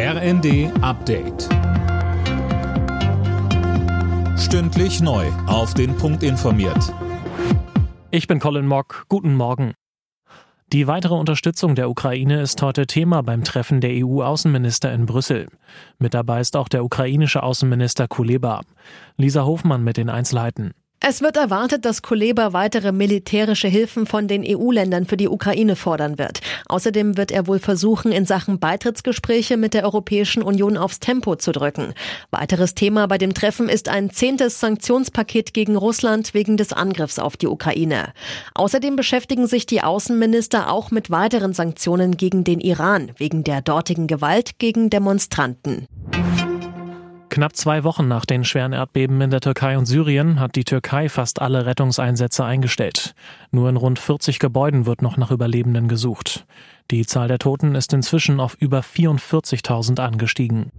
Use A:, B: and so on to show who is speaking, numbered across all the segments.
A: RND Update. Stündlich neu. Auf den Punkt informiert.
B: Ich bin Colin Mock. Guten Morgen. Die weitere Unterstützung der Ukraine ist heute Thema beim Treffen der EU-Außenminister in Brüssel. Mit dabei ist auch der ukrainische Außenminister Kuleba. Lisa Hofmann mit den Einzelheiten.
C: Es wird erwartet, dass Kuleba weitere militärische Hilfen von den EU-Ländern für die Ukraine fordern wird. Außerdem wird er wohl versuchen, in Sachen Beitrittsgespräche mit der Europäischen Union aufs Tempo zu drücken. Weiteres Thema bei dem Treffen ist ein zehntes Sanktionspaket gegen Russland wegen des Angriffs auf die Ukraine. Außerdem beschäftigen sich die Außenminister auch mit weiteren Sanktionen gegen den Iran wegen der dortigen Gewalt gegen Demonstranten.
B: Knapp zwei Wochen nach den schweren Erdbeben in der Türkei und Syrien hat die Türkei fast alle Rettungseinsätze eingestellt. Nur in rund 40 Gebäuden wird noch nach Überlebenden gesucht. Die Zahl der Toten ist inzwischen auf über 44.000 angestiegen.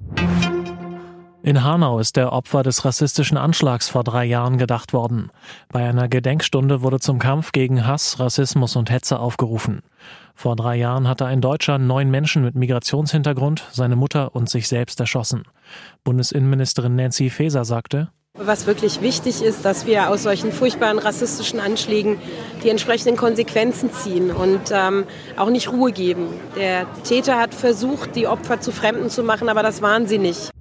B: In Hanau ist der Opfer des rassistischen Anschlags vor drei Jahren gedacht worden. Bei einer Gedenkstunde wurde zum Kampf gegen Hass, Rassismus und Hetze aufgerufen. Vor drei Jahren hatte ein Deutscher neun Menschen mit Migrationshintergrund, seine Mutter und sich selbst erschossen. Bundesinnenministerin Nancy Faeser sagte,
D: was wirklich wichtig ist, dass wir aus solchen furchtbaren rassistischen Anschlägen die entsprechenden Konsequenzen ziehen und ähm, auch nicht Ruhe geben. Der Täter hat versucht, die Opfer zu Fremden zu machen, aber das waren sie nicht.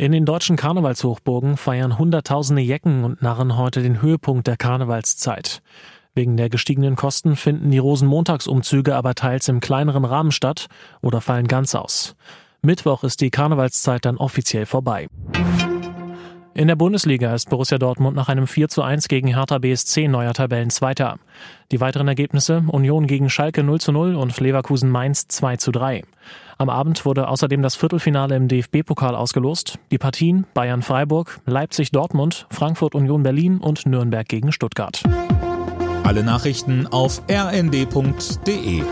B: In den deutschen Karnevalshochburgen feiern Hunderttausende Jecken und Narren heute den Höhepunkt der Karnevalszeit. Wegen der gestiegenen Kosten finden die Rosenmontagsumzüge aber teils im kleineren Rahmen statt oder fallen ganz aus. Mittwoch ist die Karnevalszeit dann offiziell vorbei. In der Bundesliga ist Borussia Dortmund nach einem 4 zu 1 gegen Hertha BSC neuer Tabellenzweiter. Die weiteren Ergebnisse Union gegen Schalke 0 zu 0 und Leverkusen Mainz 2 zu 3. Am Abend wurde außerdem das Viertelfinale im DFB-Pokal ausgelost. Die Partien Bayern Freiburg, Leipzig Dortmund, Frankfurt Union Berlin und Nürnberg gegen Stuttgart.
A: Alle Nachrichten auf rnd.de